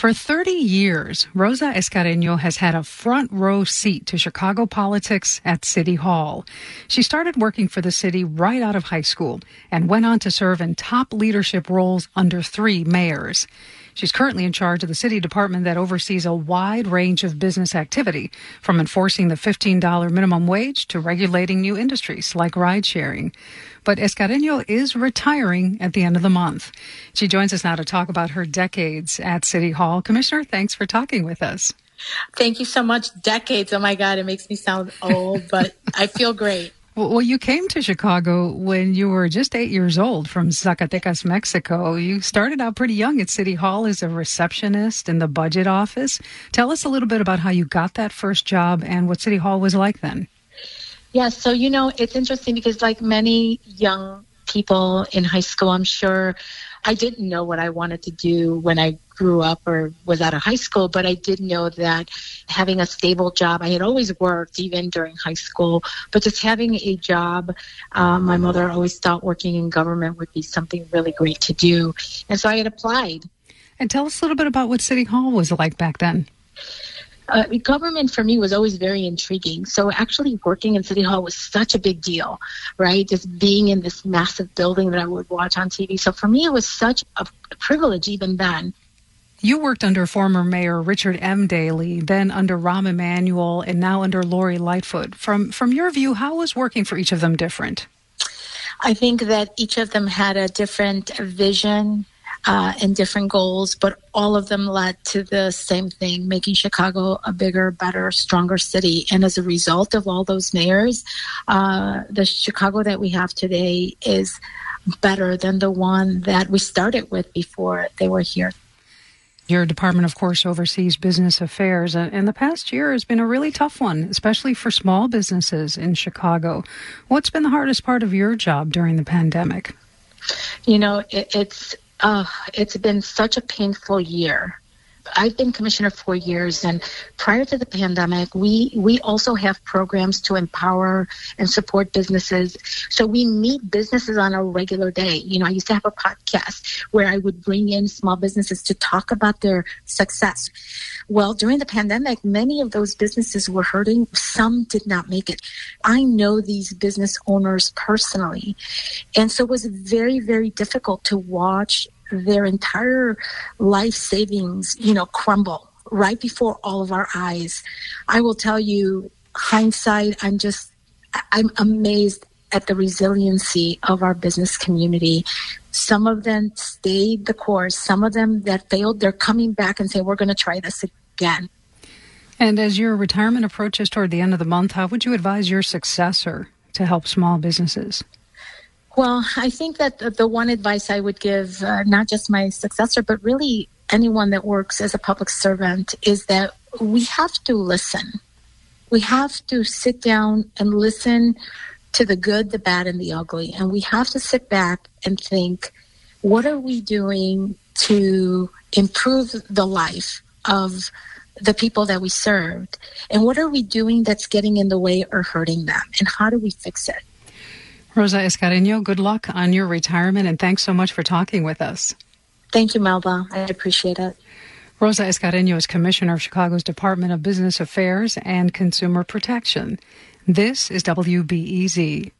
For 30 years, Rosa Escareño has had a front row seat to Chicago politics at City Hall. She started working for the city right out of high school and went on to serve in top leadership roles under three mayors. She's currently in charge of the city department that oversees a wide range of business activity, from enforcing the $15 minimum wage to regulating new industries like ride sharing. But Escareño is retiring at the end of the month. She joins us now to talk about her decades at City Hall. Commissioner, thanks for talking with us. Thank you so much. Decades. Oh my God, it makes me sound old, but I feel great. Well, you came to Chicago when you were just eight years old from Zacatecas, Mexico. You started out pretty young at City Hall as a receptionist in the budget office. Tell us a little bit about how you got that first job and what City Hall was like then. Yeah, so you know, it's interesting because like many young people in high school, I'm sure I didn't know what I wanted to do when I grew up or was out of high school, but I did know that having a stable job, I had always worked even during high school, but just having a job, um, my mother always thought working in government would be something really great to do. And so I had applied. And tell us a little bit about what City Hall was like back then uh, government for me was always very intriguing. So actually working in City Hall was such a big deal, right? Just being in this massive building that I would watch on TV. So for me, it was such a privilege even then. You worked under former Mayor Richard M. Daley, then under Rahm Emanuel, and now under Lori Lightfoot. From from your view, how was working for each of them different? I think that each of them had a different vision uh, and different goals, but all of them led to the same thing, making Chicago a bigger, better, stronger city. And as a result of all those mayors, uh, the Chicago that we have today is better than the one that we started with before they were here. Your department, of course, oversees business affairs, and the past year has been a really tough one, especially for small businesses in Chicago. What's been the hardest part of your job during the pandemic? You know, it, it's uh, it's been such a painful year. I've been commissioner for years, and prior to the pandemic, we we also have programs to empower and support businesses. So we meet businesses on a regular day. You know, I used to have a podcast where I would bring in small businesses to talk about their success. Well, during the pandemic, many of those businesses were hurting. Some did not make it. I know these business owners personally, and so it was very very difficult to watch their entire life savings, you know, crumble right before all of our eyes. I will tell you, hindsight, I'm just, I'm amazed at the resiliency of our business community. Some of them stayed the course. Some of them that failed, they're coming back and saying, we're going to try this again. And as your retirement approaches toward the end of the month, how would you advise your successor to help small businesses? Well, I think that the one advice I would give, uh, not just my successor, but really anyone that works as a public servant, is that we have to listen. We have to sit down and listen to the good, the bad, and the ugly. And we have to sit back and think, what are we doing to improve the life of the people that we served? And what are we doing that's getting in the way or hurting them? And how do we fix it? Rosa Escareño, good luck on your retirement and thanks so much for talking with us. Thank you, Melba. I appreciate it. Rosa Escareño is Commissioner of Chicago's Department of Business Affairs and Consumer Protection. This is WBEZ.